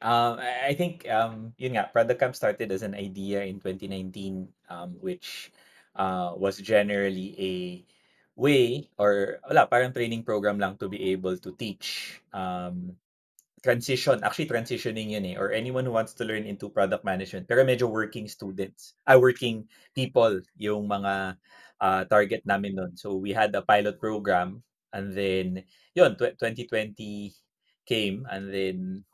Um, I think, um, Product Camp started as an idea in 2019, um, which, uh, was generally a way or wala, parang training program lang to be able to teach, um, transition actually transitioning yun, eh, or anyone who wants to learn into product management pero medyo working students, ah, working people yung mga, ah, target namin nun. So, we had a pilot program and then yun, twe 2020 came and then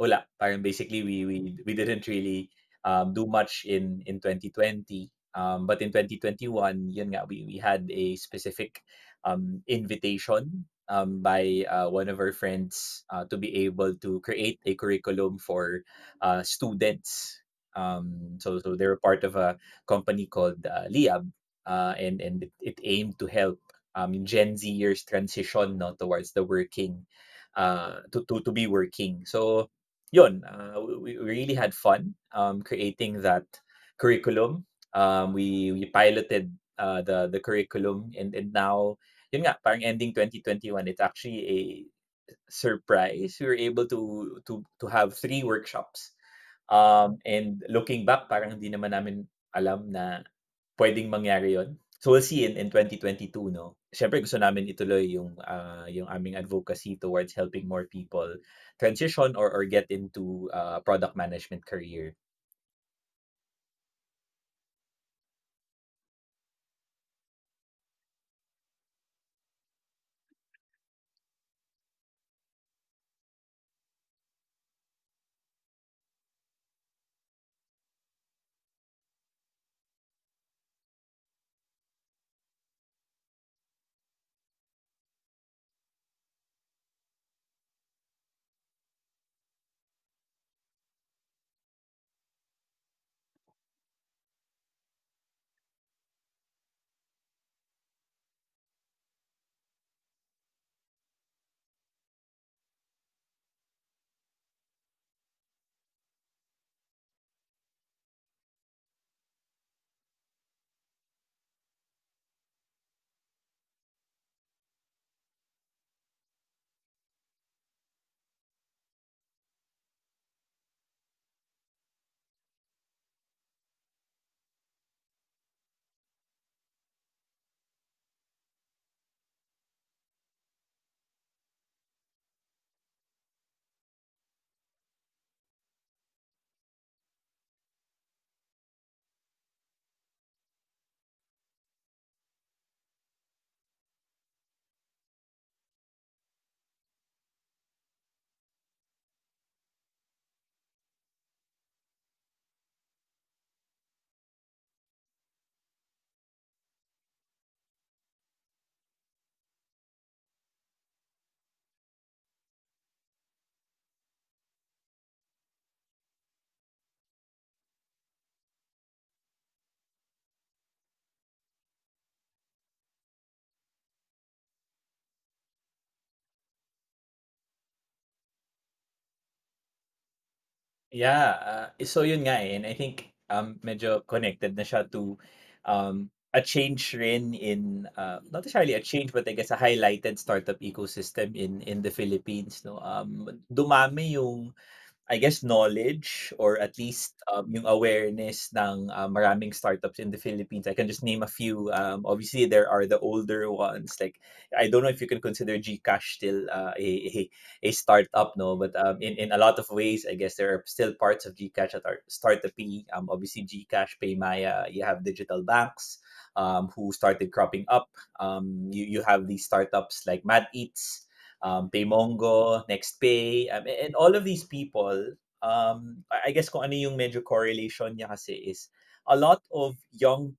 wala, parang basically we we we didn't really, um, do much in in 2020. Um, but in 2021, yun nga, we we had a specific, um, invitation, um, by, uh, one of our friends, uh, to be able to create a curriculum for, uh, students. Um, so so they're part of a company called, uh, Liab, uh, and and it it aimed to help, um, Gen Zers transition 'no, towards the working, uh, to to to be working. So yun, uh, we really had fun, um, creating that curriculum. Um, we we piloted, uh, the the curriculum and and now yun nga, parang ending 2021, it's actually a surprise. We were able to to to have 3 workshops. Um, and looking back, parang hindi naman namin alam na puwedeng mangyari yun. So, we'll see in in 2022 'no. Siyempre gusto namin ituloy yung, ah, yung aming advocacy towards helping more people transition or or get into, uh, product management career. Yeah, ah, so yun nga, eh, and I think, um, medyo connected na siya to, um, a change rin in, uh, not necessarily a change, but I guess a highlighted startup ecosystem in in the Philippines 'no. Um, dumami yung I guess knowledge or at least, um, yung awareness ng, ah, maraming startups in the Philippines. I can just name a few, um, obviously there are the older ones, like I don't know if you can consider GCash still, uh, a a a startup 'no, but, um, in in a lot of ways, I guess there are still parts of GCash that are startup-y. Um, obviously GCash, PayMaya, you have digital banks, um, who started cropping up. Um, you you have these startups like MadEats, um, PayMongo, NextPay, um, and all of these people, um, I guess kung ano yung medyo correlation niya kasi is a lot of young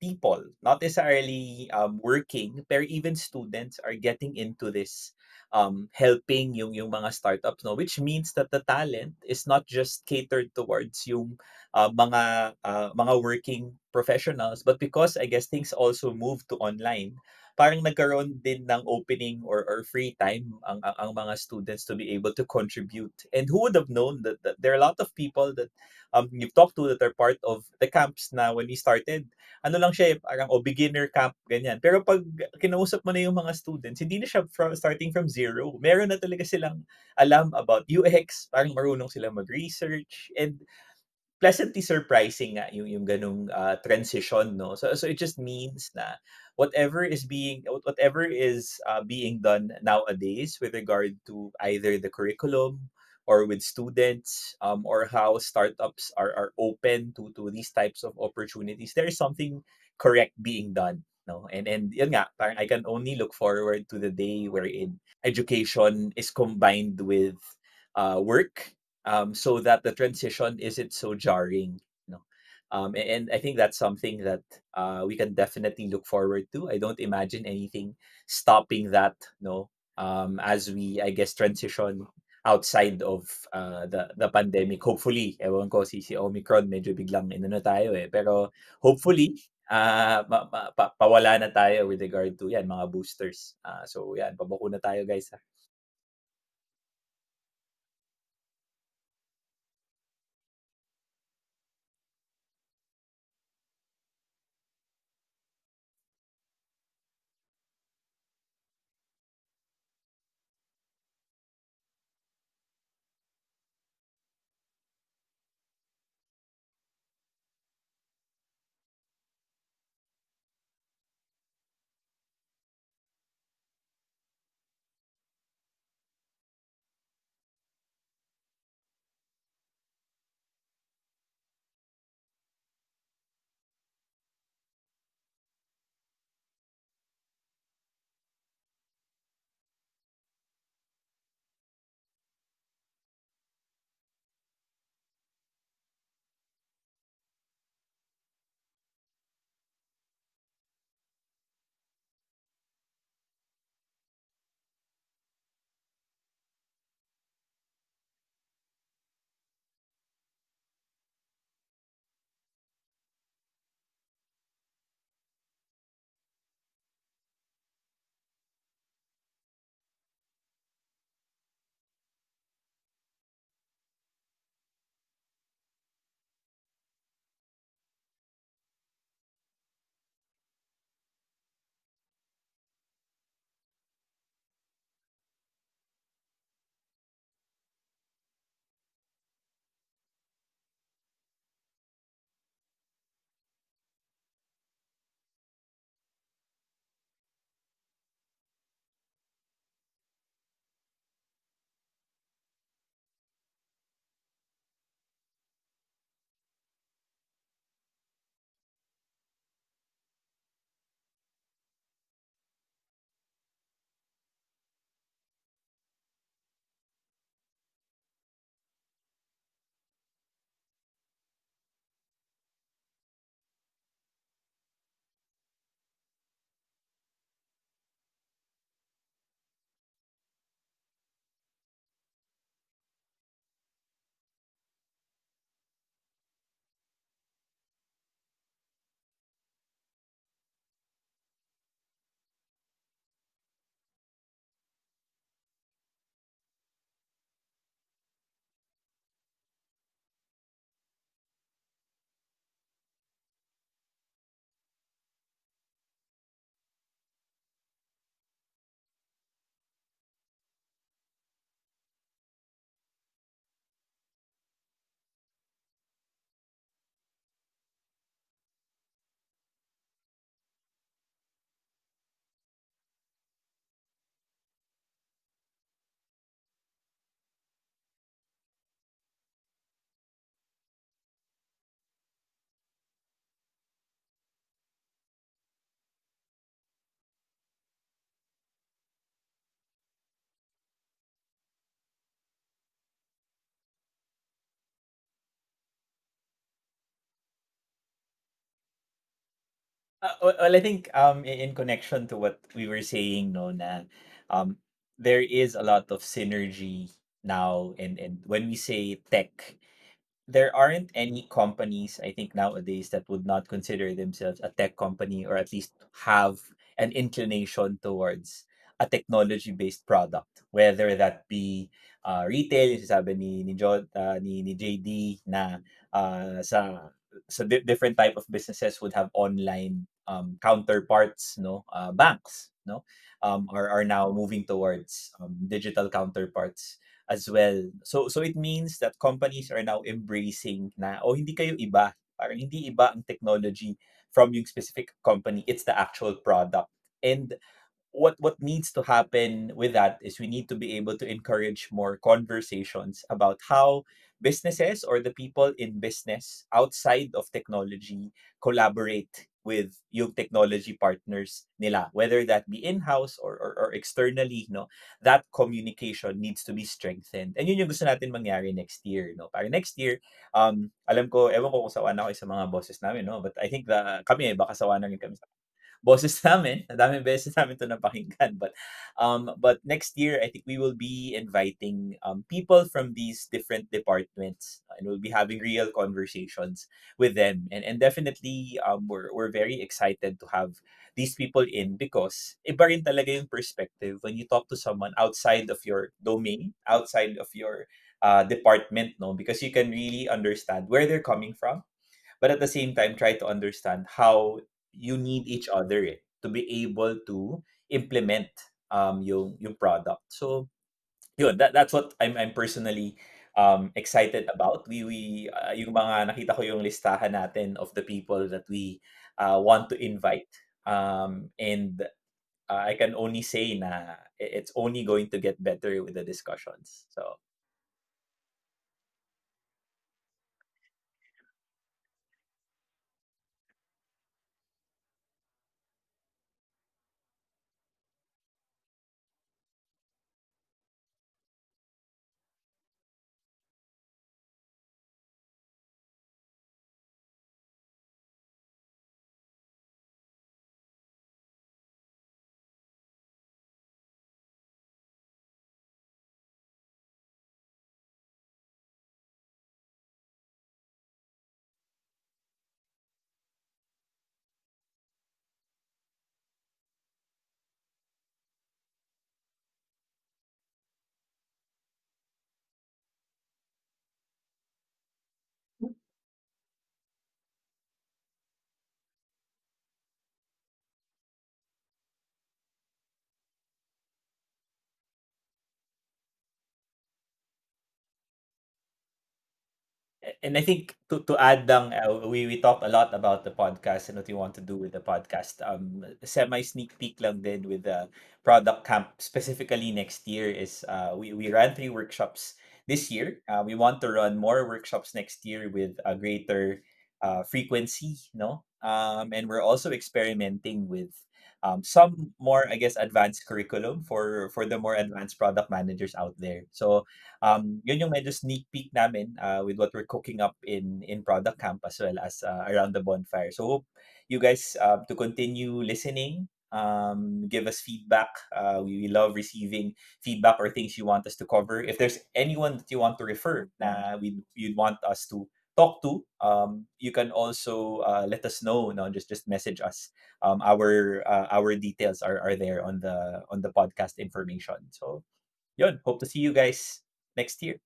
people, not necessarily, um, working, pero even students are getting into this, um, helping yung yung mga startups 'no, which means that the talent is not just catered towards yung, ah, mga, ah, mga working professionals, but because I guess things also moved to online, parang nagkaroon din ng opening or or free time ang ang ang mga students to be able to contribute. And who would have known that that there are a lot of people that, um, you've talked to that are part of the camps na when we started, ano lang siya, eh, parang, oh, beginner camp, ganyan. Pero 'pag kinausap mo na yung mga students, hindi na siya from starting from zero. Meron na talaga silang alam about UX, parang marunong silang mag-research, and pleasantly surprising nga yung yung gano'ng, ah, transition 'no. So so it just means na whatever is being whatever is, uh, being done nowadays with regard to either the curriculum or with students, um, or how startups are are open to to these types of opportunities, there is something correct being done 'no. And and yun nga, I can only look forward to the day wherein education is combined with, uh, work, um, so that the transition isn't so jarring. Um, and I think that's something that, uh, we can definitely look forward to. I don't imagine anything stopping that 'no, um, as we, I guess, transition outside of, uh, the the pandemic. Hopefully, ewan ko si si Omicron medyo biglang inano tayo, eh, pero hopefully, ah, ma ma pa pawala na tayo with regard to 'yan mga boosters. Ah, so 'yan, pabakuna tayo guys, ah. Uh, well I think, um, in connection to what we were saying 'no, na, um, there is a lot of synergy now and and when we say tech, there aren't any companies, I think nowadays that would not consider themselves a tech company or at least have an inclination towards a technology-based product, whether that be uh, retail, yung sabi ni ni, uh, ni, ni JD na uh, sa sa di- different type of businesses would have online um, counterparts, no, uh, banks, no, um, are are now moving towards um, digital counterparts as well. So so it means that companies are now embracing na oh hindi kayo iba, parang hindi iba ang technology from yung specific company, it's the actual product. And what what needs to happen with that is we need to be able to encourage more conversations about how businesses or the people in business outside of technology collaborate with yung technology partners nila whether that be in-house or, or, or externally no? That communication needs to be strengthened. And yun yung gusto natin mangyari next year no? Para next year um alam ko ewan ko kung sawa na kayo sa mga bosses namin no? But I think the kami baka sawa na rin kami sa boses namin. Daming beses namin 'to napakinggan. But, um, but next year, I think we will be inviting um, people from these different departments, and we'll be having real conversations with them. And and definitely, um, we're we're very excited to have these people in because iba rin talaga yung perspective when you talk to someone outside of your domain, outside of your uh, department, no? Because you can really understand where they're coming from but at the same time try to understand how you need each other eh, to be able to implement um yung yung product. So yun, that, that's what I'm I'm personally um excited about. We we uh, yung mga nakita ko yung listahan natin of the people that we uh, want to invite. Um and uh, I can only say na it's only going to get better with the discussions. So and I think to to add lang, uh, we we talked a lot about the podcast and what we want to do with the podcast. Um, semi sneak peek lang din with the product camp specifically next year is uh, we we ran three workshops this year. Uh, we want to run more workshops next year with a greater uh, frequency, no? Um, and we're also experimenting with um, some more, I guess, advanced curriculum for for the more advanced product managers out there. So um, yun yung medyo sneak peek namin uh, with what we're cooking up in in product camp as well as uh, around the bonfire. So hope you guys uh, to continue listening. Um, give us feedback. Uh, we, love receiving feedback or things you want us to cover. If there's anyone that you want to refer, na we you'd want us to talk to, um, you can also uh, let us know. No, just just message us. Um, our uh, our details are, are there on the on the podcast information. So, yun. Hope to see you guys next year.